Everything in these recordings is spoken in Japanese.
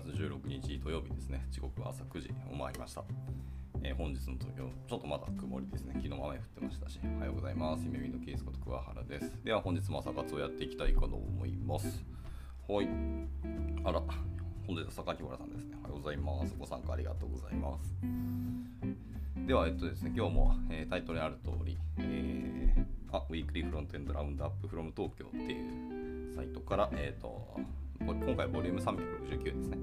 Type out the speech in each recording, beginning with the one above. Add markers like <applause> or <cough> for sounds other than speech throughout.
月16日土曜日ですね。時刻は朝9時を回りました。えー、本日の東京、ちょっとまだ曇りですね。昨日雨降ってましたし、おはようございます。夢見のケースこと桑原です。では本日も朝活をやっていきたいかと思います。はい。あら、本日は榊原さんですね。おはようございます。ご参加ありがとうございます。では、えっとですね、今日も、えー、タイトルにある通り、えー、あ、ウィークリーフロントエンドラウンドアップフロム東京っていうサイトから、えっ、ー、と、今回ボリューム369ですね。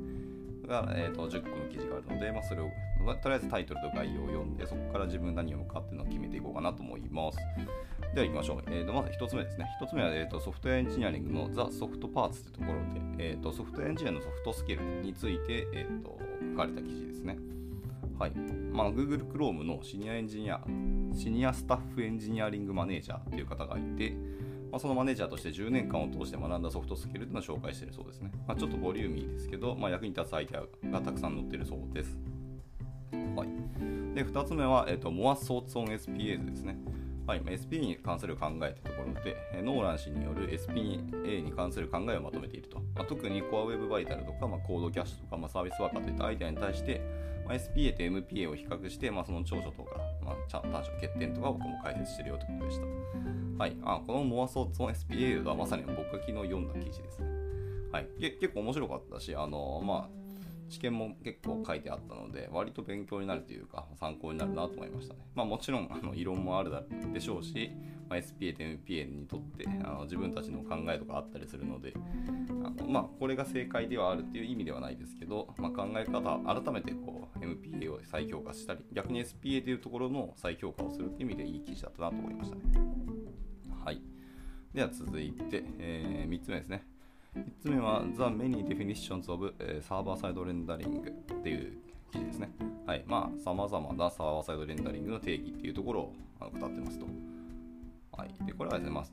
が、えーと、10個の記事があるので、まあ、それを、まあ、とりあえずタイトルと概要を読んで、そこから自分何を読むかっていうのを決めていこうかなと思います。では行きましょう。えーと、まず1つ目ですね。1つ目は、えーと、ソフトウェアエンジニアリングのザ・ソフトパーツというところで、えーと、ソフトウェアエンジニアのソフトスキルについて、えー、と書かれた記事ですね。はいまあ、Google Chrome のシニアエンジニア、シニアスタッフエンジニアリングマネージャーという方がいて、まあ、そのマネージャーとして10年間を通して学んだソフトスキルというのを紹介しているそうですね。まあ、ちょっとボリューミーですけど、まあ、役に立つアイデアがたくさん載っているそうです。はい、で2つ目は、えーと、More Thoughts on SPAs ですね。はい、SP に関する考えというところで、ノーラン氏による SPA に関する考えをまとめていると。まあ、特に Core Web Vital とか、まあ、コードキャッシュとか、まあ、サービスワーカーといったアイデアに対して、まあ、SPA と MPA を比較して、まあ、その長所とか、まあ、短所、欠点とか僕も解説してるよってことでした。はい、あこのモアソーツの SPA はまさに僕が昨日読んだ記事ですね。はい、結構面白かったし、あのまあ試験も結構書いてあったので、割と勉強になるというか、参考になるなと思いましたね。まあもちろん、あの異論もあるでしょうし、まあ、SPA と MPA にとってあの自分たちの考えとかあったりするので、あのまあこれが正解ではあるっていう意味ではないですけど、まあ、考え方、改めてこう MPA を再評価したり、逆に SPA というところの再評価をするっていう意味でいい記事だったなと思いましたね。はい。では続いて、えー、3つ目ですね。3つ目は The Many Definitions of Server Side Rendering っていう記事ですね。はい。まあ、様々なサーバーサイドレンダリングの定義っていうところを語ってますと。はい。で、これはですね、まあ、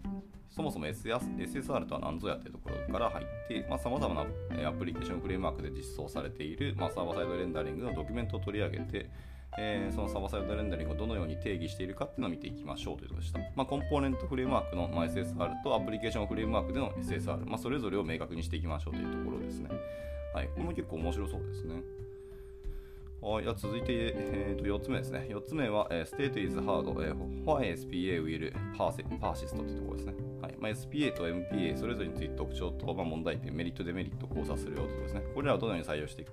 そもそも SSR とは何ぞやっていうところから入ってさ、まあ、様々なアプリケーションフレームワークで実装されている、まあ、サーバーサイドレンダリングのドキュメントを取り上げて、えー、そのサーバーサイドレンダリングをどのように定義しているかっていうのを見ていきましょうということでした。まあ、コンポーネントフレームワークのま SSR とアプリケーションフレームワークでの SSR、ま、それぞれを明確にしていきましょうというところですね。はい、これも結構面白そうですね。はい、続いて、えー、と4つ目ですね。4つ目は、えー、State is hard、えー、why SPA will persist というところですね。はいまあ、SPA と MPA それぞれについて特徴と、まあ、問題点、メリット、デメリットを考察するよということですね。これらをどのように採用していく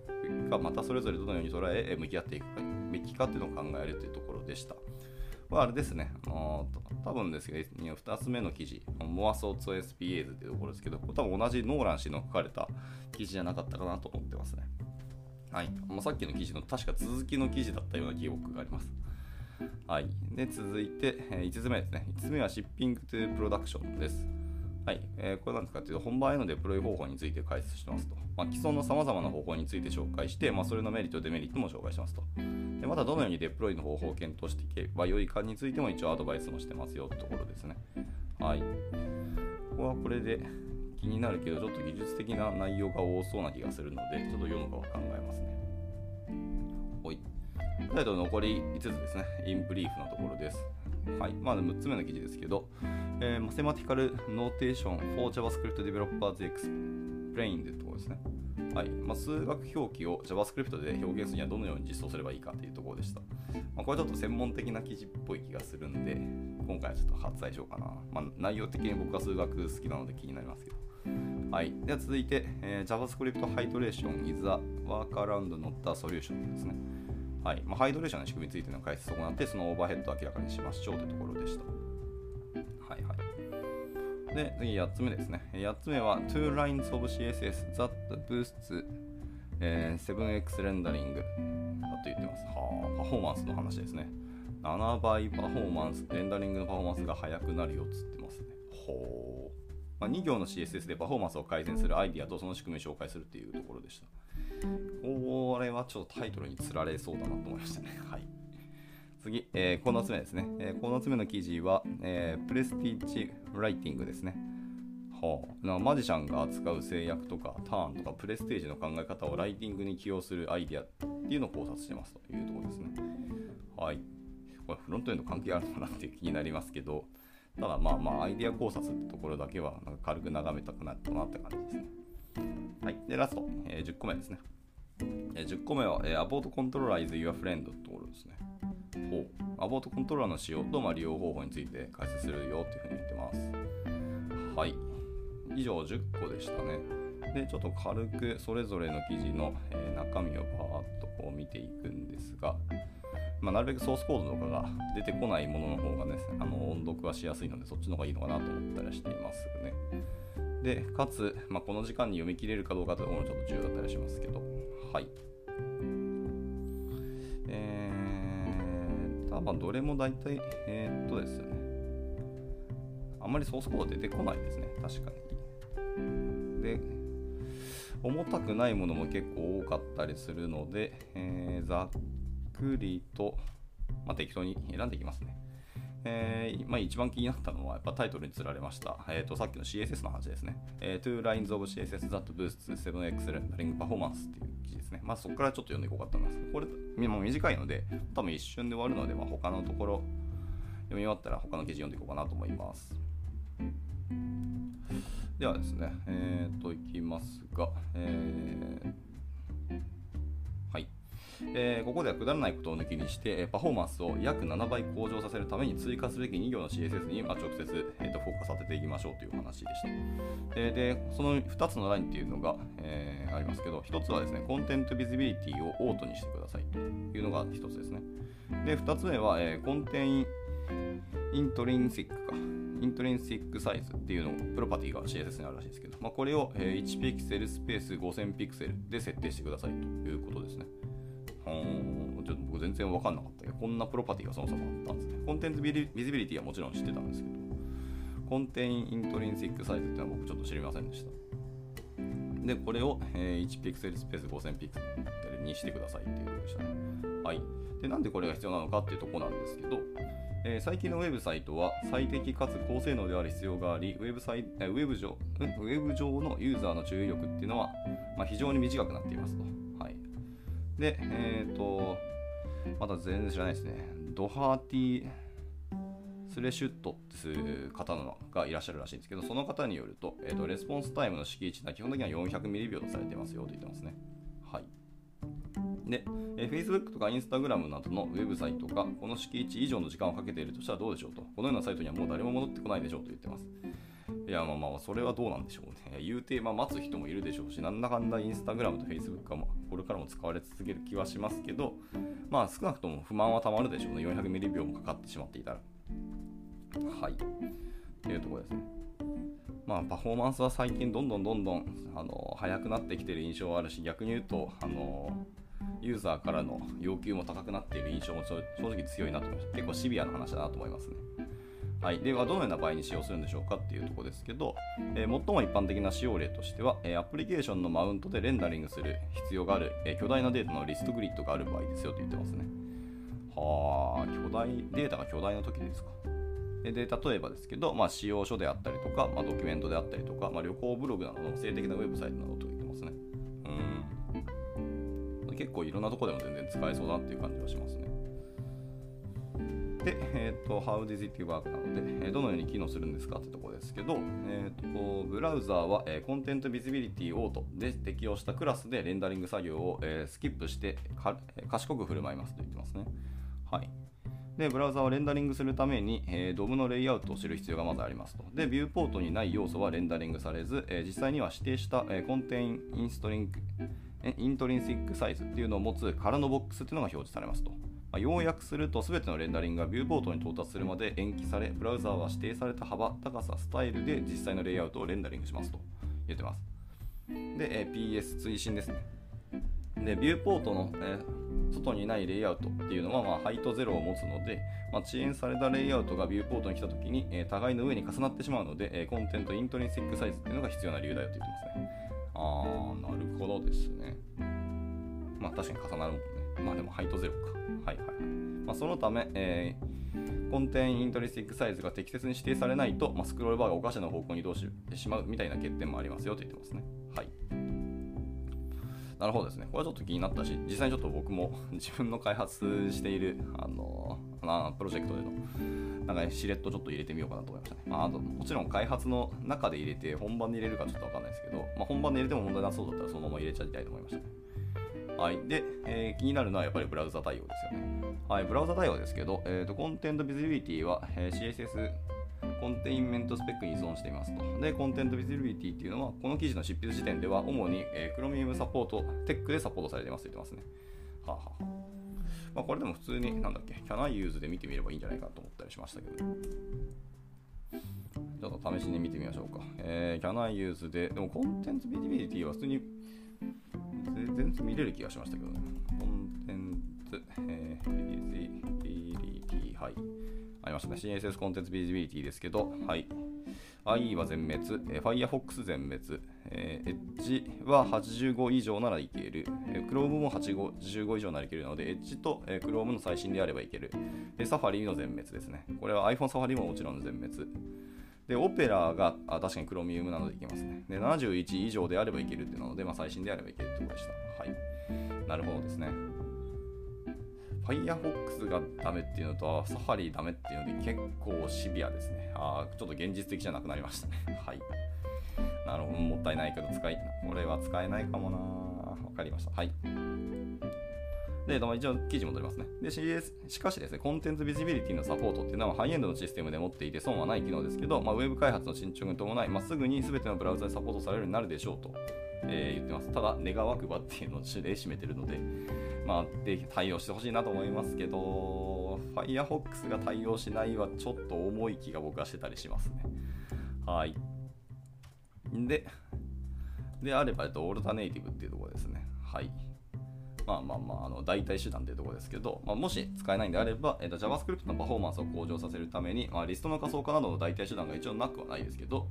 か、またそれぞれどのように捉え、向き合っていくかべきかっていうのを考えるというところでした。はああれですね、あの多分ですけど、2つ目の記事、モアソーツ SPA っていうところですけど、多分同じノーラン氏の書かれた記事じゃなかったかなと思ってますね。はい。まあ、さっきの記事の確か続きの記事だったような記憶があります。はい。で、続いて、え5つ目ですね。5つ目はシッピングトゥプロダクションです。はい。えー、これなんですかというと、本番へのデプロイ方法について解説してますと。まあ、既存の様々な方法について紹介して、まあ、それのメリット、デメリットも紹介しますと。でまた、どのようにデプロイの方法を検討していけばよいかについても一応アドバイスもしてますよというところですね。はい。ここはこれで気になるけど、ちょっと技術的な内容が多そうな気がするので、ちょっと読むかは考えますね。ほい。タイトル残り5つですね。インブリーフのところです。はい。まあ、6つ目の記事ですけど、えー、マセマティカルノーテーション for JavaScript Developers Explained ってところですね。はいまあ、数学表記を JavaScript で表現するにはどのように実装すればいいかというところでした。まあ、これちょっと専門的な記事っぽい気がするんで、今回はちょっと割愛しようかな。まあ、内容的に僕は数学好きなので気になりますけど。はい、では続いて、えー、JavaScript Hydration is a workaround not a solution ですね。はいまあ、ハイドレーションの仕組みについての解説を行って、そのオーバーヘッドを明らかにしましょうというところでした。はいはい。で、次8つ目ですね。8つ目は Two lines of CSS that boosts、えー、7x rendering だと言ってます。はあ、パフォーマンスの話ですね。7倍パフォーマンス、レンダリングのパフォーマンスが速くなるよっつってますね。ほう。まあ、2行の CSS でパフォーマンスを改善するアイディアとその仕組みを紹介するっていうところでした。これはちょっとタイトルにつられそうだなと思いましたね。<laughs> はい。次、えー、コーナー詰めですね。えー、コーナー詰めの記事は、えー、プレスティッジライティングですね。はあ、なマジシャンが扱う制約とかターンとかプレステージの考え方をライティングに起用するアイディアっていうのを考察してますというところですね。はい。これフロントエンド関係あるのかなって気になりますけど、ただまあまあアイデア考察ってところだけはなんか軽く眺めたくなったなって感じですね。はい。で、ラスト、えー、10個目ですね。え10個目は、えー、About Controller is your friend ってところですね。ほう。About Controller の使用と、まあ、利用方法について解説するよっていうふうに言ってます。はい。以上10個でしたね。で、ちょっと軽くそれぞれの記事の、えー、中身をバーッとこう見ていくんですが、まあ、なるべくソースコードとかが出てこないものの方がね、あの音読はしやすいので、そっちの方がいいのかなと思ったりしていますね。で、かつ、まあ、この時間に読み切れるかどうかというところもちょっと重要だったりしますけど、はい。えー、ただどれも大体、えー、っとですよね、あんまりソースコード出てこないですね、確かに。で、重たくないものも結構多かったりするので、えー、ざっくりと、まあ、適当に選んでいきますね。えーまあ、一番気になったのはやっぱタイトルにつられました、えーと、さっきの CSS の話ですね。えー、Two Lines of CSS that boosts 7x Rendering Performance っていう記事ですね。まあ、そこからちょっと読んでいこうかと思います。これ、も短いので、多分一瞬で終わるので、まあ、他のところ読み終わったら他の記事読んでいこうかなと思います。ではですね、えっ、ー、と、いきますが、えーえー、ここではくだらないことを抜きにして、パフォーマンスを約7倍向上させるために追加すべき2行の CSS に、まあ、直接、えーと、フォーカス当てていきましょうという話でした。えー、で、その2つのラインっていうのが、えー、ありますけど、1つはですね、コンテンツビジビリティをオートにしてくださいというのが1つですね。で、2つ目は、えー、 contain intrinsic か。 intrinsic size っていうのを、プロパティが CSS にあるらしいですけど、まあ、これを1ピクセルスペース5000ピクセルで設定してくださいということですね。ちょっと僕全然分かんなかったけど、こんなプロパティがそもそもあったんですね。 content visibility はもちろん知ってたんですけど、 contain intrinsic size っていうのは僕ちょっと知りませんでした。で、これを、え1ピクセルスペース5000ピクセルにしてくださいっていうことでしたね。はい。で、なんでこれが必要なのかっていうとこなんですけど、えー、最近のウェブサイトは最適かつ高性能である必要があり、ウェブサイウェブ上ウェブ上のユーザーの注意力っていうのは、まあ、非常に短くなっていますと。で、えっ、ー、と、まだ全然知らないですね。 Doherty Threshold っていう方のがいらっしゃるらしいんですけど、その方によると、えーと、レスポンスタイムの閾値は基本的には400ミリ秒とされてますよと言ってますね。はい。で、えー、Facebook とか Instagram などのウェブサイトがこの敷地以上の時間をかけているとしたらどうでしょうと。このようなサイトにはもう誰も戻ってこないでしょうと言ってます。いや、まあまあ、それはどうなんでしょうね。言うて、まあ、待つ人もいるでしょうし、なんだかんだインスタグラムとフェイスブックはこれからも使われ続ける気はしますけど、まあ、少なくとも不満はたまるでしょうね。400ミリ秒もかかってしまっていたら。はい。っていうところですね。まあ、パフォーマンスは最近どんどんどんどんあの速くなってきてる印象はあるし、逆に言うと、あのユーザーからの要求も高くなっている印象も正直強いなと思います。結構シビアな話だなと思いますね。はい、ではどのような場合に使用するんでしょうかっていうところですけど、えー、最も一般的な使用例としては、えー、アプリケーションのマウントでレンダリングする必要がある、えー、巨大なデータのリストグリッドがある場合ですよと言ってますね。はあ、巨大、データが巨大な時ですか。で、例えばですけど、まあ、使用書であったりとか、まあ、ドキュメントであったりとか、まあ、旅行ブログなどの性的なウェブサイトなどと言ってますね。うん。結構いろんなところでも全然使えそうだっていう感じはしますね。で、えーと、How does it work なので、どのように機能するんですかってところですけど、えーと、ブラウザーは、えー、コンテントビジビリティオートで適用したクラスでレンダリング作業を、え、スキップしてか、賢く振る舞いますと言ってますね。はい。で、ブラウザをレンダリングするために、えー、 DOM のレイアウトを知る必要がまずありますと。で、ビューポートにない要素はレンダリングされず、えー、実際には指定した、えー、 contain intrinsic、intrinsic size っていうのを持つ空のボックスっていうのが表示されますと。ま、要約すると全てのレンダリングがビューポートに到達するまで延期され、ブラウザーは指定された幅、高さ、スタイルで実際のレイアウトをレンダリングしますと言ってます。で、え PS 追伸ですね。で、ビューポートの、え外にないレイアウトっていうのは、まあ、 height 0を持つので、まあ、遅延されたレイアウトがビューポートに来たときに、え互いの上に重なってしまうので、え content intrinsic size っていうのが必要な理由だよって言ってますね。あー、なるほどですね。まあ確かに重なるもんね。まあでも height 0か。はいはい。まあ、そのため、えー、 contain intrinsic size が適切に指定されないと、まあ、スクロールバーがおかしな方向に移動してしまうみたいな欠点もありますよと言ってますね。はい。なるほどですね。これはちょっと気になったし、実際にちょっと僕も <laughs> 自分の開発している、あのー、プロジェクトでの、なんか、ね、しれっとちょっと入れてみようかなと思いましたね。まあ、あと、もちろん開発の中で入れて、本番で入れるかちょっとわかんないですけど、まあ、本番で入れても問題なそうだったらそのまま入れちゃいたいと思いましたね。はい。で、えー、気になるのはやっぱりブラウザ対応ですよね。はい、ブラウザ対応ですけど、えーと、コンテントビジビリティは、えー、CSS コンテインメントスペックに依存していますと。で、コンテントビジビリティっていうのは、この記事の執筆時点では、主に、えー、Chromium サポート、テックでサポートされていますと言ってますね。はあ、はあ、まあ、これでも普通に、なんだっけ、Can I use で見てみればいいんじゃないかと思ったりしましたけど。ちょっと試しに見てみましょうか。えー、Can I use で、でもコンテンツビジビリティは普通に全然見れる気がしましたけどね。コンテンツ、えー、ビジビリティ、はい。ありましたね。CSS コンテンツビジビリティですけど、はい。IE は全滅、えー、Firefox 全滅、えー、Edge は85以上ならいける、えー、Chrome も85以上ならいけるので、Edge と、えー、Chrome の最新であればいける。Safari の全滅ですね。これは iPhone Safari ももちろん全滅。で、オペラがあ確かにクロミウムなのでいけますね。で、71以上であればいけるっていうので、まあ、最新であればいけるってことでした。はい。なるほどですね。Firefox がダメっていうのと、サファリダメっていうので結構シビアですね。ああ、ちょっと現実的じゃなくなりましたね。<laughs> はい。なるほど、もったいないけど使い、これは使えないかもな。わかりました。はい。で、一応記事戻りますね。で、CS、しかしですね、コンテンツビジビリティのサポートっていうのはハイエンドのシステムで持っていて損はない機能ですけど、まあ、ウェブ開発の進捗に伴い、まあ、すぐに全てのブラウザでサポートされるようになるでしょうと、えー、言ってます。ただ、願わくばっていうのを指令締めてるので、まあ、で対応してほしいなと思いますけど、Firefox が対応しないはちょっと重い気が僕はしてたりしますね。はい。で、であれば、えっと alternative っていうところですね。はい。まあまあまあ、あの代替手段というところですけど、まあ、もし使えないんであれば、えーと、JavaScript のパフォーマンスを向上させるために、まあ、リストの仮想化などの代替手段が一応なくはないですけど、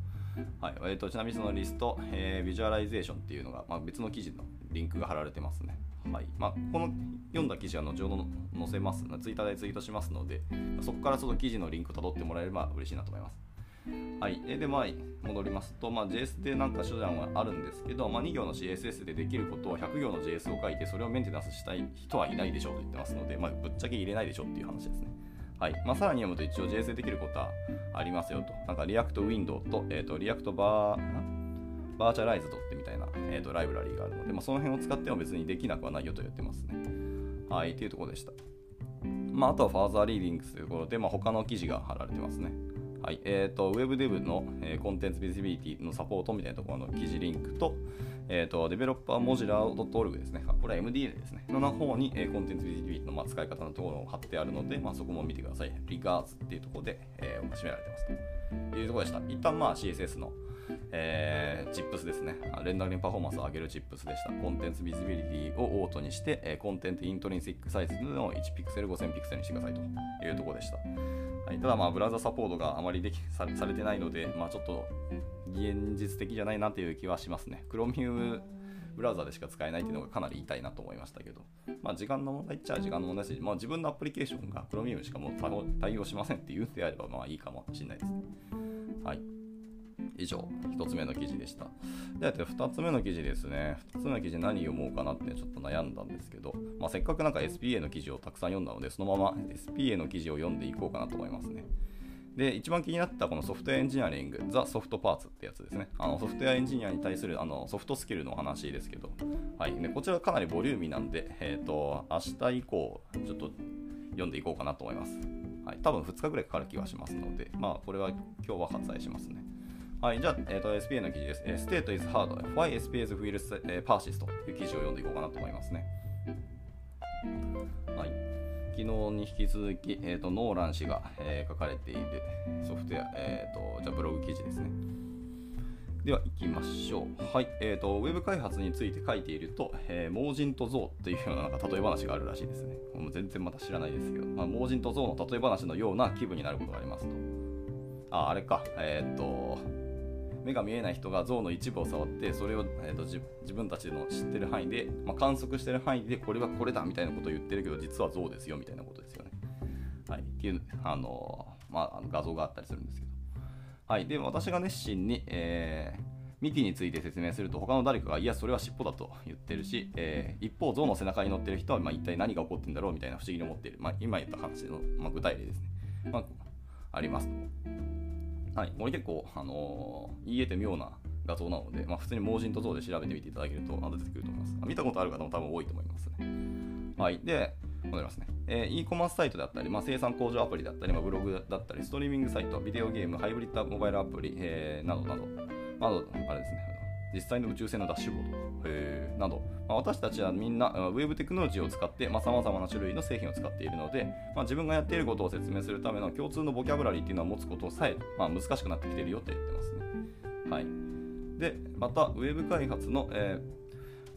はいえーと、ちなみにそのリスト、えー、 virtualization っていうのが、まあ、別の記事のリンクが貼られてますね。はいまあ、この読んだ記事は後ほど載せます、ツイッターでツイートしますので、そこからその記事のリンクをたどってもらえれば嬉しいなと思います。はい、えで、まあ、戻りますと、まあ、JS でなんか手段はあるんですけど、まあ、2行の CSS でできることを100行の JS を書いて、それをメンテナンスしたい人はいないでしょうと言ってますので、まあ、ぶっちゃけ入れないでしょうっていう話ですね。はいまあ、さらに読むと一応 JS でできることはありますよと。なんか React Window と,、えーと、React バーバーチャライズドってみたいな、えーと、ライブラリーがあるので、まあ、その辺を使っても別にできなくはないよと言ってますね。はい、っていうところでした。まあ、あとは further readings というところで、まあ、他の記事が貼られてますね。はいえーと、WebDev の、えー、 content visibility のサポートみたいなところの記事リンクと、えーと、 developer.mozilla.org ですね。これは MDN ですね。の方に、えー、 content visibility の、まあ、使い方のところを貼ってあるので、まあ、そこも見てください。Regards っていうところで、えー、締められてますというところでした。一旦まあ CSS の、えー、 tips ですね。レンダリングパフォーマンスを上げるチップスでした。コンテンツビジビリティをオートにして、えー、コンテンツイントリンシックサイズの1ピクセル5000ピクセルにしてくださいというところでした。はい、ただまあブラウザサポートがあまりできされてないので、まあ、ちょっと現実的じゃないなという気はしますね。Chromium ブラウザでしか使えないというのがかなり痛いなと思いましたけど、まあ、時間の問題っちゃ時間の問題だし、まあ、自分のアプリケーションが Chromium しかもう対応しませんっていうんであればまあいいかもしれないですね。はい。以上、1つ目の記事でした。では、2つ目の記事ですね。2つ目の記事何読もうかなってちょっと悩んだんですけど、まあ、せっかくなんか SPA の記事をたくさん読んだので、そのまま SPA の記事を読んでいこうかなと思いますね。で、一番気になったこのソフトウェアエンジニアリング、ザ・ソフトパーツってやつですね。あのソフトウェアエンジニアに対するあのソフトスキルの話ですけど、はい、でこちらかなりボリューミーなんで、えっ、ー、と、明日以降、ちょっと読んでいこうかなと思います。はい、多分2日ぐらいかかる気がしますので、まあ、これは今日は割愛しますね。はい、じゃあ、えーと、SPA の記事です。State is hard. Why SPAs will、persist? という記事を読んでいこうかなと思いますね。はい。昨日に引き続き、えーと、ノーラン氏が、えー、書かれているソフトウェア、えーと、じゃブログ記事ですね。では行きましょう。はい。え、ー、と、ウェブ開発について書いていると、えー、盲人と象というようななんか例え話があるらしいですね。もう全然また知らないですけど、まあ、盲人と象の例え話のような気分になることがありますと。あ、あれか。えっ、ー、と、目が見えない人が象の一部を触ってそれを、えーと、自分たちの知ってる範囲で、まあ、観測してる範囲でこれはこれだみたいなことを言ってるけど実は象ですよみたいなことですよね。はい、っていうあの、まあの、画像があったりするんですけど。はい、で私が熱心に、えーミティについて説明すると他の誰かがいやそれは尻尾だと言ってるし、えー、一方象の背中に乗ってる人は、まあ、一体何が起こってるんだろうみたいな不思議に思っている、まあ、今言った話の、まあ、具体例ですね、まあ、ありますと。はい、これ結構、あのー、言えて妙な画像なので、まあ、普通に盲人と像で調べてみていただけると出てくると思います。見たことある方も多分多いと思いますね。はい。で、戻りますね。えー、e コマースサイトだったり、まあ、生産工場アプリだったり、まあ、ブログだったり、ストリーミングサイト、ビデオゲーム、ハイブリッドモバイルアプリ、えー、などなど、など、あれですね、実際の宇宙船のダッシュボード、ー、など、まあ、私たちはみんなウェブテクノロジーを使ってさまざ、まな種類の製品を使っているので、まあ、自分がやっていることを説明するための共通のボキャブラリーっていうのは持つことさえ、まあ、難しくなってきているよって言ってますね。はい、でまたウェブ開発の、えー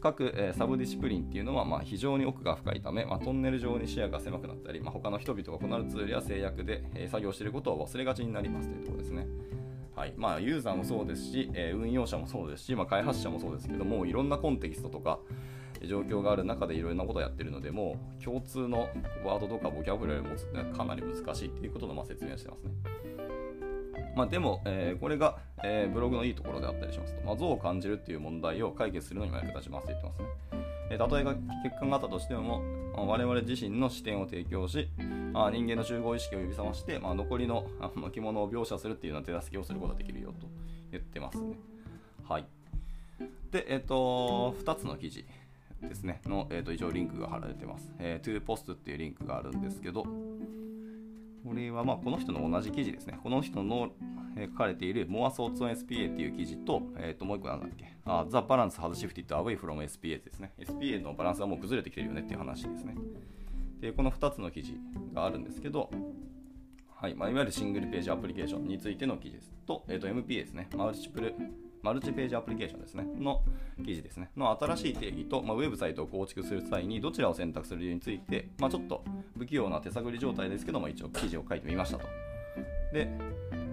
各、えー、サブディシプリンっていうのは、まあ、非常に奥が深いため、まあ、トンネル上に視野が狭くなったり、まあ、他の人々が異なるツールや制約で、えー、作業していることを忘れがちになりますというところですね。はいまあ、ユーザーもそうですし、えー、運用者もそうですし、まあ、開発者もそうですけどもいろんなコンテキストとか状況がある中でいろんなことをやってるのでもう共通のワードとかボキャブラリを持つってかなり難しいっていうことのま説明をしてますね。まあ、でも、えー、これが、えー、ブログのいいところであったりしますと、まあ、像を感じるっていう問題を解決するのにも役立ちますと言ってますね。えー、例えが結果があったとしても、まあ、我々自身の視点を提供し、まあ、人間の集合意識を呼び覚まして、まあ、残りの着物を描写するっていうような手助けをすることができるよと言ってますね。はい。で、えっ、ー、と、2つの記事ですね、の、えー、と一応リンクが貼られてます。えー、ToPost っていうリンクがあるんですけど、これはまあこの人の同じ記事ですね。この人の、書かれている More Thoughts on SPA っていう記事と、えー、ともう一個なんだっけ？あ The Balance has shifted away from SPA ですね。SPA のバランスがもう崩れてきてるよねっていう話ですね。で、この2つの記事があるんですけど、はいまあ、いわゆるシングルページアプリケーションについての記事ですと、えー、と MPA ですね。マルチプルマルチページアプリケーションですね、の記事ですね、の新しい定義と、まあ、ウェブサイトを構築する際にどちらを選択する理由について、まあ、ちょっと不器用な手探り状態ですけども、一応記事を書いてみましたと。で、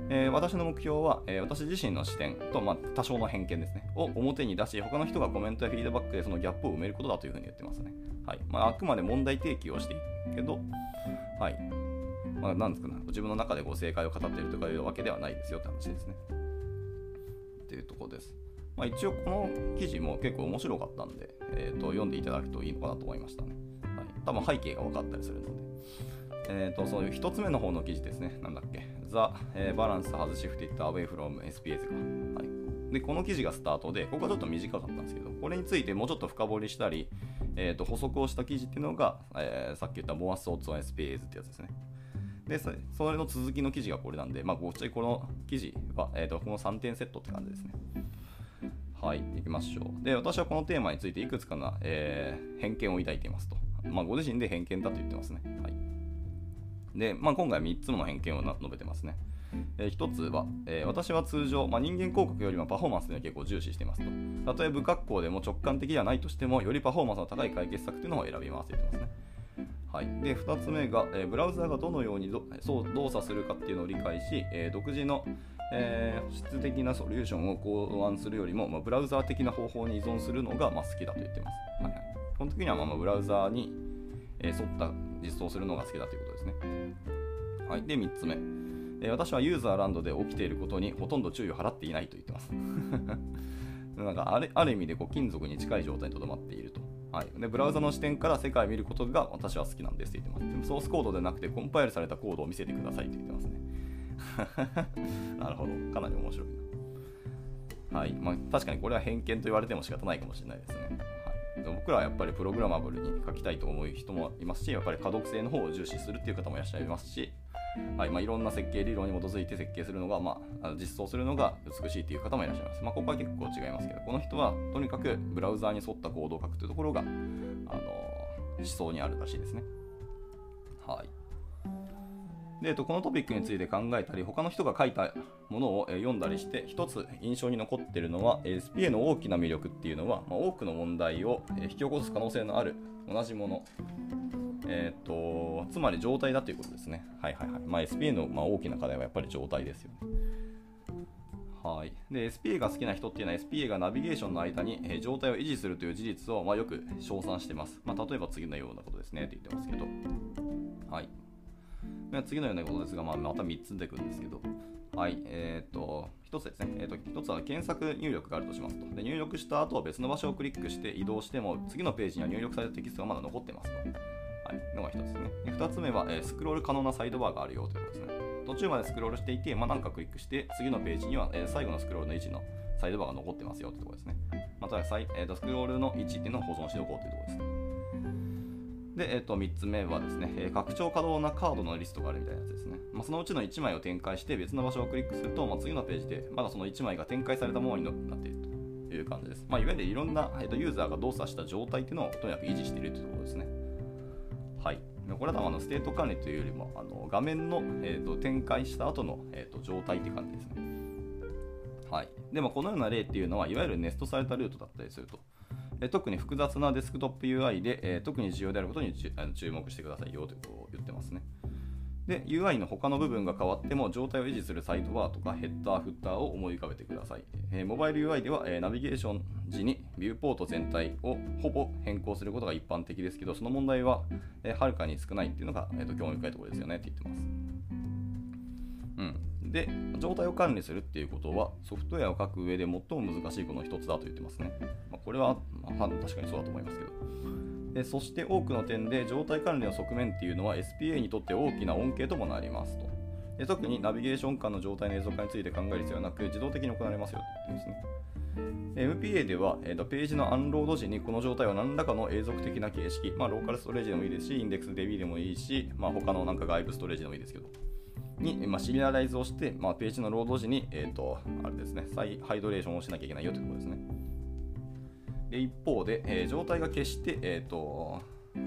えー、私の目標は、えー、私自身の視点と、まあ、多少の偏見ですね、を表に出し、他の人がコメントやフィードバックでそのギャップを埋めることだというふうに言ってますね。はいまあ、あくまで問題提起をしていくけど、はいまあ、なんですかね、自分の中でこう正解を語っているとかいうわけではないですよって話ですね。っていうとこです。まあ、一応この記事も結構面白かったんで、えーと、読んでいただくといいのかなと思いましたね。はい、多分背景が分かったりするので。えーと、そういう1つ目の方の記事ですね。なんだっけ。The、えー、Balance has shifted away from SPS か。はい。で、この記事がスタートで、ここはちょっと短かったんですけど、これについてもうちょっと深掘りしたり、えーと、補足をした記事っていうのが、えー、さっき言った More Thoughts on SPS ってやつですね。で、それの続きの記事がこれなんで、まあ、ごっちゃこの記事は、えーと、この3点セットって感じですね。はい、いきましょう。で、私はこのテーマについていくつかの、えー、偏見を抱いていますと。まあ、ご自身で偏見だと言ってますね。はい。で、まあ、今回3つの偏見を述べてますね。えー、1つは、えー、私は通常、まあ、人間広告よりもパフォーマンスには結構重視していますと。たとえ不格好でも直感的ではないとしても、よりパフォーマンスの高い解決策というのを選びますと言ってますね。はい、で2つ目が、えー、ブラウザーがどのようにどそう動作するかっていうのを理解し、えー、独自の、えー、質的なソリューションを考案するよりも、まあ、ブラウザー的な方法に依存するのが、まあ、好きだと言ってます。はい、この時には、まあ、ブラウザーに、え、沿った実装するのが好きだということですね。はい、で3つ目、え、私はユーザーランドで起きていることにほとんど注意を払っていないと言ってます。<laughs> なんかあるある意味でこう金属に近い状態にとどまっていると。はい、でブラウザの視点から世界を見ることが私は好きなんですって言ってます。でもソースコードでなくてコンパイルされたコードを見せてくださいって言ってますね。<laughs> なるほど。かなり面白いな。はい。まあ、確かにこれは偏見と言われても仕方ないかもしれないですね。はい、で僕らはやっぱりプログラマブルに書きたいと思う人もいますし、やっぱり可読性の方を重視するっていう方もいらっしゃいますし、はいまあ、いろんな設計理論に基づいて設計するのが、まあ、実装するのが美しいという方もいらっしゃいます。まあ、ここは結構違いますけど、この人はとにかくブラウザーに沿ったコードを書くというところが、あの思想にあるらしいですね。はい。で、このトピックについて考えたり、他の人が書いたものを読んだりして、一つ印象に残っているのは、SPA の大きな魅力っていうのは、ま、多くの問題を引き起こす可能性のある同じものえーと、つまり状態だということですね。はいはいはい。まあ、SPA の、まあ、大きな課題はやっぱり状態ですよね。はい、で SPA が好きな人っていうのは SPA がナビゲーションの間に、え、状態を維持するという事実を、まあ、よく称賛しています。まあ、例えば次のようなことですねって言ってますけど、はい、次のようなことですが、まあ、また3つ出てくるんですけど、はい、えっ、ー、と、1つですね、えーと、1つは検索入力があるとしますとで。入力した後は別の場所をクリックして移動しても、次のページには入力されたテキストがまだ残ってますと。のが1つですね。2つ目は、えー、スクロール可能なサイドバーがあるよということですね。途中までスクロールしていて、まあ、なんかクリックして、次のページには、えー、最後のスクロールの位置のサイドバーが残ってますよってところですね。また、えーと、スクロールの位置っていうのを保存しておこうというところですね。で、えー、と3つ目はですね、え、拡張可能なカードのリストがあるみたいなやつですね。まあ、そのうちの1枚を展開して別の場所をクリックすると、まあ、次のページでまだその1枚が展開されたものになっているという感じです。まあ、いわゆるいろんな、えー、とユーザーが動作した状態っていうのをとにかく維持しているというところですね。はい。これはあのステート管理というよりもあの画面の、えーと、展開した後の、えーと、状態っていう感じですね。はい。でもこのような例っていうのはいわゆるネストされたルートだったりすると。え特に複雑なデスクトップ UI で、え特に重要であることに注目してくださいよということを言ってますね。で、UI の他の部分が変わっても状態を維持するサイドバーとかヘッダー、フッターを思い浮かべてください。えー、モバイル UI では、えー、ナビゲーション時にビューポート全体をほぼ変更することが一般的ですけど、その問題は、えー、はるかに少ないっていうのが、えーと、興味深いところですよねって言ってます。うん。で、状態を管理するっていうことは、ソフトウェアを書く上で最も難しいこの一つだと言ってますね。まあ、これは、まあ、確かにそうだと思いますけど。でそして多くの点で状態管理の側面っていうのは SPA にとって大きな恩恵ともなりますと。で特にナビゲーション間の状態の映像化について考える必要はなく自動的に行われますよというですね。MPA では、えーと、ページのアンロード時にこの状態は何らかの永続的な形式、まあ、ローカルストレージでもいいですし、インデックス DB でもいいし、まあ、他のなんか外部ストレージでもいいですけど、に、まあ、シリアライズをして、まあ、ページのロード時に、えーと、あれですね、再ハイドレーションをしなきゃいけないよということですね。で一方で、えー、状態が決して、えーと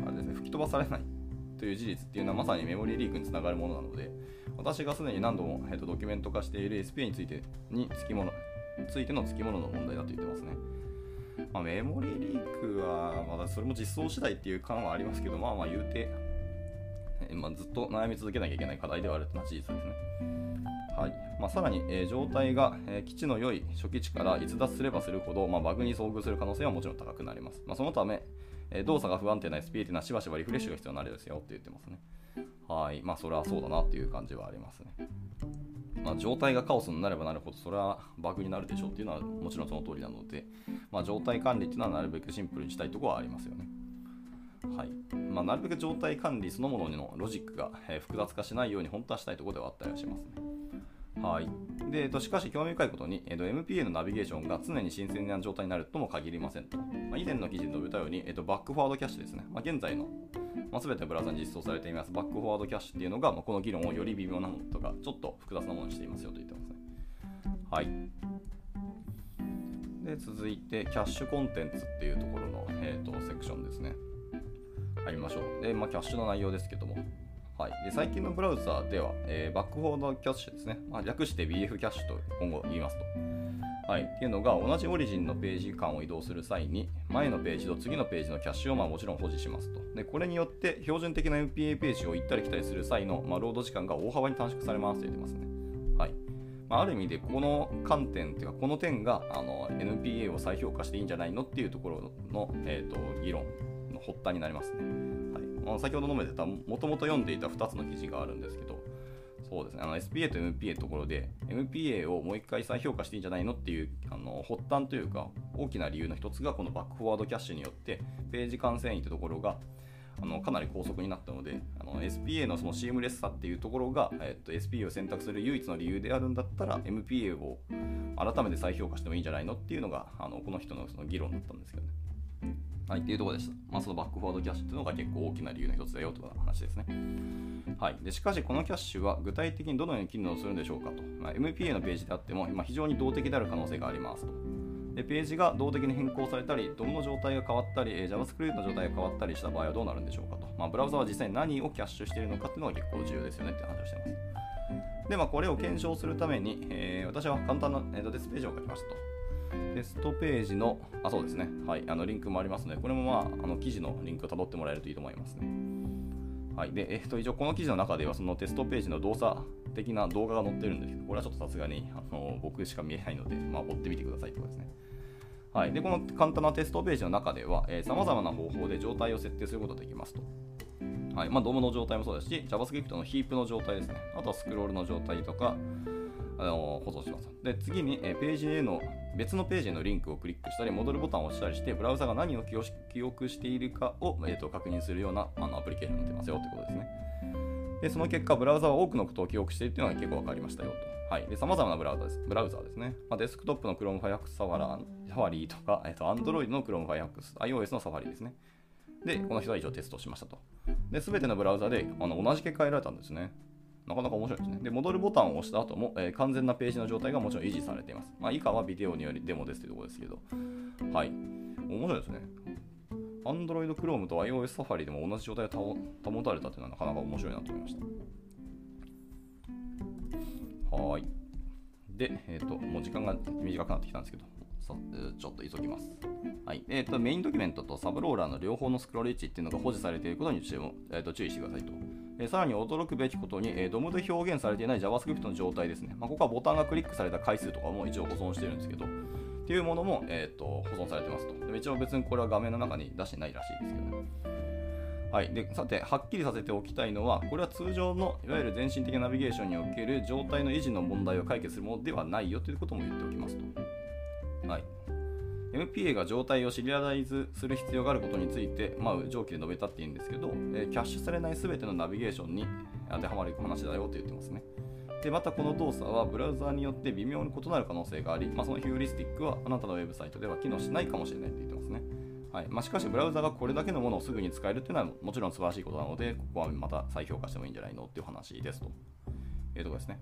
あれですね、吹き飛ばされない <laughs> という事実っていうのはまさにメモリーリークにつながるものなので私がすでに何度も、えーと、ドキュメント化している SPA についてにつきものついてのつきものの問題だと言ってますね。まあ、メモリーリークは、まだそれも実装次第っていう感はありますけど、まあまあ言うて、えまあ、ずっと悩み続けなきゃいけない課題ではあるというのは事実ですね。はいまあ、さらに、えー、状態が、えー、基地の良い初期値から逸脱すればするほど、まあ、バグに遭遇する可能性はもちろん高くなります。まあ、そのため、えー、動作が不安定な SPA というのはしばしばリフレッシュが必要になるですよって言ってますね。はい。まあ、それはそうだなっていう感じはありますね。まあ、状態がカオスになればなるほど、それはバグになるでしょうっていうのはもちろんその通りなので、まあ、状態管理っていうのはなるべくシンプルにしたいところはありますよね。はいまあ、なるべく状態管理そのもののロジックが、え複雑化しないように本当はしたいところではあったりはしますね。はい。で、えっと、しかし興味深いことに、えっと、MPA のナビゲーションが常に新鮮な状態になるとも限りませんと。まあ、以前の記事で述べたように、えっと、バックフォワードキャッシュですね。まあ、現在の、まあ、全てブラウザに実装されていますバックフォワードキャッシュっていうのが、まあ、この議論をより微妙なものとか、ちょっと複雑なものにしていますよと言ってますね。はい。で、続いて、キャッシュコンテンツっていうところの、えーと、セクションですね。入りましょう。で、まあ、キャッシュの内容ですけども、はい、で最近のブラウザでは、えー、バックフォードキャッシュですね、まあ、略して BF キャッシュと今後言いますと。はい、っていうのが同じオリジンのページ間を移動する際に前のページと次のページのキャッシュをまあもちろん保持しますと。でこれによって標準的な MPA ページを行ったり来たりする際の、まあ、ロード時間が大幅に短縮されますと言ってますね、はい。まあ、ある意味でこの観点っていうかこの点があの NPA を再評価していいんじゃないのっていうところの、えーと議論。発端になりますね。はい。先ほど述べてたもともと読んでいた2つの記事があるんですけどそうですね。SPA と MPA のところで MPA をもう一回再評価していいんじゃないのっていうあの発端というか大きな理由の一つがこのバックフォワードキャッシュによってページ完成員というところがあのかなり高速になったのであの SPA のそのシームレスさっていうところが、えっと、SPA を選択する唯一の理由であるんだったら MPA を改めて再評価してもいいんじゃないのっていうのがあのこの人のその議論だったんですけどね。はい、っていうところでした。まあ、そのバックフォワードキャッシュっていうのが結構大きな理由の一つだよという話ですね。はい、でしかし、このキャッシュは具体的にどのように機能するんでしょうかと。まあ、MPA のページであっても、まあ、非常に動的である可能性がありますと。でページが動的に変更されたり、DOM の状態が変わったり、JavaScript の状態が変わったりした場合はどうなるんでしょうかと。まあ、ブラウザは実際に何をキャッシュしているのかっていうのが結構重要ですよねって話をしています。で、まあ、これを検証するために、えー、私は簡単な、えー、デスページを書きましたと。テストページの、あ、そうですね。はい、あのリンクもありますので、これもまあ、あの記事のリンクをたどってもらえるといいと思いますね。はい。で、えっと、一応この記事の中では、そのテストページの動作的な動画が載ってるんですけど、これはちょっとさすがにあの僕しか見えないので、まあ、追ってみてくださいということですね。はい。で、この簡単なテストページの中では、さまざまな方法で状態を設定することができますと。はい。まあ、ドムの状態もそうですし、JavaScript のヒープの状態ですね。あとはスクロールの状態とか、あの保存します。で、次に、えページへの別のページへのリンクをクリックしたり、戻るボタンを押したりして、ブラウザが何を記憶しているかを、えー、と確認するようなあのアプリケーションになってますよということですね。で、その結果、ブラウザは多くのことを記憶しているというのが結構分かりましたよと。はい、さまざまなブラウザですブラウザーですね。まあ、デスクトップの Chrome Firefox サファリとか、えっと、Android の Chrome Firefox、iOS のサファリですね。で、この人は以上テストしましたと。で、すべてのブラウザであの同じ結果を得られたんですね。なかなか面白いですね。で、戻るボタンを押した後も、えー、完全なページの状態がもちろん維持されています。まあ、以下はビデオによりデモですというところですけど。はい。面白いですね。Android Chrome と iOS Safari でも同じ状態が保たれたというのはなかなか面白いなと思いました。はい。で、えっ、ー、と、もう時間が短くなってきたんですけど、ちょっと急ぎます。はい。え、ー、と、メインドキュメントとサブローラーの両方のスクロール位置っていうのが保持されていることに注,、えー、と注意してくださいと。えー、さらに驚くべきことに、えー、ドムで表現されていない JavaScript の状態ですね。まあ、ここはボタンがクリックされた回数とかも一応保存してるんですけど、っていうものも、えーと、保存されてますと。で一応別にこれは画面の中に出してないらしいですけどね。はい、でさて、はっきりさせておきたいのは、これは通常のいわゆる全身的なナビゲーションにおける状態の維持の問題を解決するものではないよということも言っておきますと。はい、MPA が状態をシリアライズする必要があることについて、まあ、上記で述べたっていいんですけど、えー、キャッシュされない全てのナビゲーションに当てはまる話だよと言ってますね。でまたこの動作はブラウザーによって微妙に異なる可能性があり、まあ、そのヒューリスティックはあなたのウェブサイトでは機能しないかもしれないと言ってますね。はいまあ、しかし、ブラウザがこれだけのものをすぐに使えるというのはもちろん素晴らしいことなので、ここはまた再評価してもいいんじゃないのっていう話ですというところですね。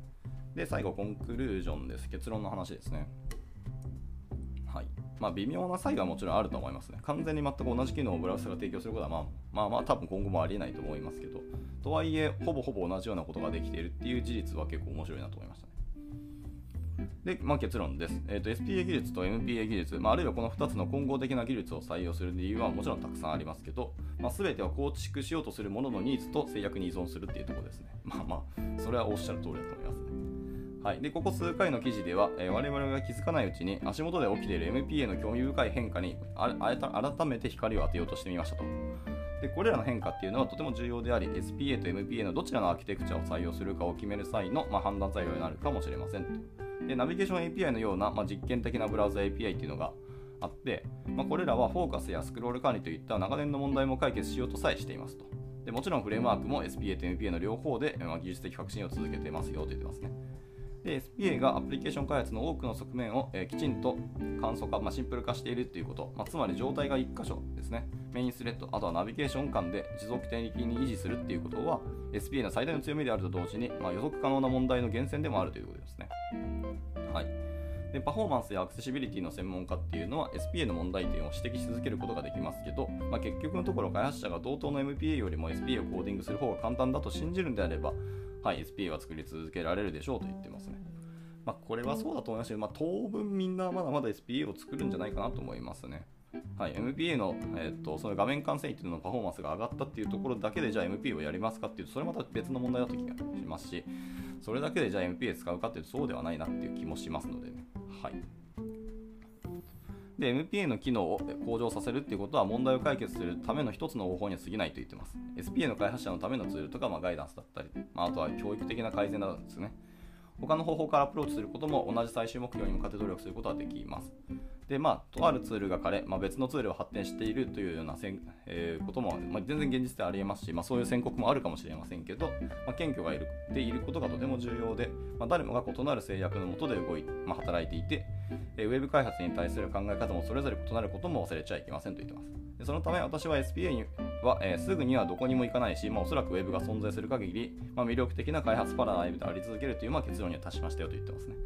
で、最後、コンクルージョンです。結論の話ですね。まあ、微妙な差異はもちろんあると思いますね。完全に全く同じ機能をブラウザが提供することは、まあ、まあまあ、多分今後もありえないと思いますけど、とはいえ、ほぼほぼ同じようなことができているっていう事実は結構面白いなと思いましたね。で、まあ、結論です。えーと、SPA 技術と MPA 技術、まあ、あるいはこの2つの混合的な技術を採用する理由はもちろんたくさんありますけど、まあ、全ては構築しようとするもののニーズと制約に依存するっていうところですね。まあまあ、それはおっしゃる通りだと思いますね。はい、でここ数回の記事では、えー、我々が気づかないうちに足元で起きている MPA の興味深い変化に改めて光を当てようとしてみましたと。でこれらの変化っていうのはとても重要であり SPA と MPA のどちらのアーキテクチャを採用するかを決める際の、まあ、判断材料になるかもしれませんと。でナビゲーション API のような、まあ、実験的なブラウザ API っていうのがあって、まあ、これらはフォーカスやスクロール管理といった長年の問題も解決しようとさえしていますと。でもちろんフレームワークも SPA と MPA の両方で、まあ、技術的革新を続けてますよと言ってますね。で SPA がアプリケーション開発の多くの側面を、えー、きちんと簡素化、まあ、シンプル化しているということ、まあ、つまり状態が1箇所ですね。メインスレッドあとはナビゲーション間で持続的に維持するっていうことは SPA の最大の強みであると同時に、まあ、予測可能な問題の源泉でもあるということですね。はい。でパフォーマンスやアクセシビリティの専門家っていうのは SPA の問題点を指摘し続けることができますけど、まあ、結局のところ開発者が同等の MPA よりも SPA をコーディングする方が簡単だと信じるんであれば、はい、SPA は作り続けられるでしょうと言ってますね。まあ、これはそうだと思いますけど、まあ、当分みんなまだまだ SPA を作るんじゃないかなと思いますね。はい、MPA の,、えーと、その画面完成っていうののパフォーマンスが上がったっていうところだけでじゃあ MPA をやりますかっていうとそれまた別の問題だと気がしますしそれだけでじゃあ MPA 使うかっていうとそうではないなっていう気もしますのでね。はいで MPA の機能を向上させるっていうことは問題を解決するための一つの方法には過ぎないと言ってます。SPA の開発者のためのツールとか、まあ、ガイダンスだったり、まあ、あとは教育的な改善などですね。他の方法からアプローチすることも同じ最終目標に向かって努力することはできます。で、まあ、とあるツールが枯れ、まあ、別のツールを発展しているというようなせん、えー、ことも、まあ、全然現実でありえますし、まあ、そういう宣告もあるかもしれませんけど、まあ、謙虚がいるでいることがとても重要で、まあ、誰もが異なる制約のもとで動い、まあ、働いていて、えー、ウェブ開発に対する考え方もそれぞれ異なることも忘れちゃいけませんと言っています。でそのため私は SPA には、えー、すぐにはどこにも行かないし、まあ、おそらく Web が存在する限り、まあ、魅力的な開発パラダイムであり続けるという、まあ、結論には達しましたよと言ってますね。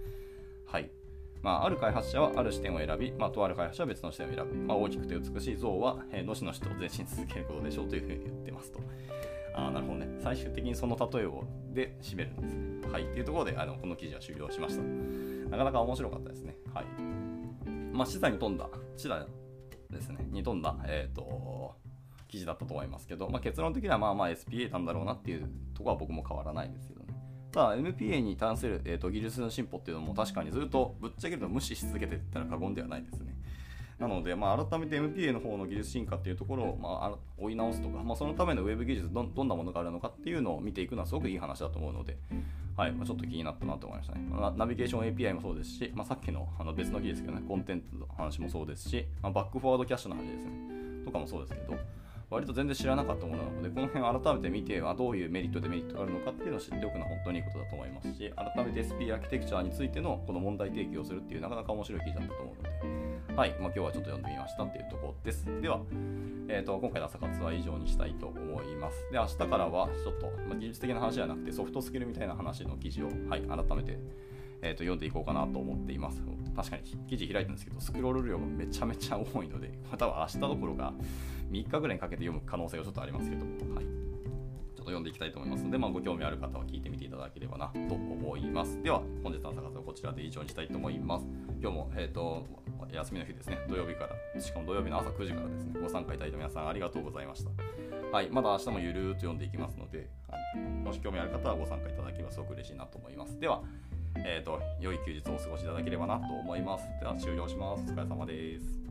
はい。まあ、ある開発者はある視点を選び、まあ、とある開発者は別の視点を選ぶ。まあ、大きくて美しい像は、えー、のしのしと前進続けることでしょうというふうに言ってますと。あなるほどね。最終的にその例えをで締めるんですね。はい。っていうところで、あのこの記事は終了しました。なかなか面白かったですね。はい。まあ、資材に富んだ、資材ですね、に富んだ、え、ー、と、記事だったと思いますけど、まあ、結論的にはまあまあ SPA なんだろうなっていうとこは僕も変わらないですけどね。ただ MPA に関する、えーと、技術の進歩っていうのも確かにずっとぶっちゃけると無視し続けていったら過言ではないですね。なので、まあ、改めて MPA の方の技術進化っていうところを、まあ、追い直すとか、まあ、そのためのウェブ技術ど、どんなものがあるのかっていうのを見ていくのはすごくいい話だと思うので、はい。まあ、ちょっと気になったなと思いましたね。まあ、ナビゲーション API もそうですし、まあ、さっきのあの別の技術ですけどね、コンテンツの話もそうですし、まあ、バックフォワードキャッシュの話ですね、とかもそうですけど、割と全然知らなかったものなのでこの辺改めて見てあどういうメリットデメリットがあるのかっていうのを知っておくのは本当にいいことだと思いますし改めて SP アーキテクチャについてのこの問題提起をするっていうなかなか面白い記事だったと思うので、はいまあ、今日はちょっと読んでみましたっていうところです。では、えーと、今回の朝活は以上にしたいと思います。で明日からはちょっと、まあ、技術的な話じゃなくてソフトスキルみたいな話の記事を、はい、改めてえーと、読んでいこうかなと思っています。確かに記事開いたんですけど、スクロール量がめちゃめちゃ多いので、または明日どころか3日ぐらいかけて読む可能性がちょっとありますけど、はい。ちょっと読んでいきたいと思いますので、まあ、ご興味ある方は聞いてみていただければなと思います。では、本日の朝活はこちらで以上にしたいと思います。今日も、え、ー、と、休みの日ですね、土曜日から、しかも土曜日の朝9時からですね、ご参加いただいた皆さんありがとうございました。はい、まだ明日もゆるーっと読んでいきますので、もし興味ある方はご参加いただければすごく嬉しいなと思います。では、えーと、良い休日をお過ごしいただければなと思います。では終了します。お疲れ様です。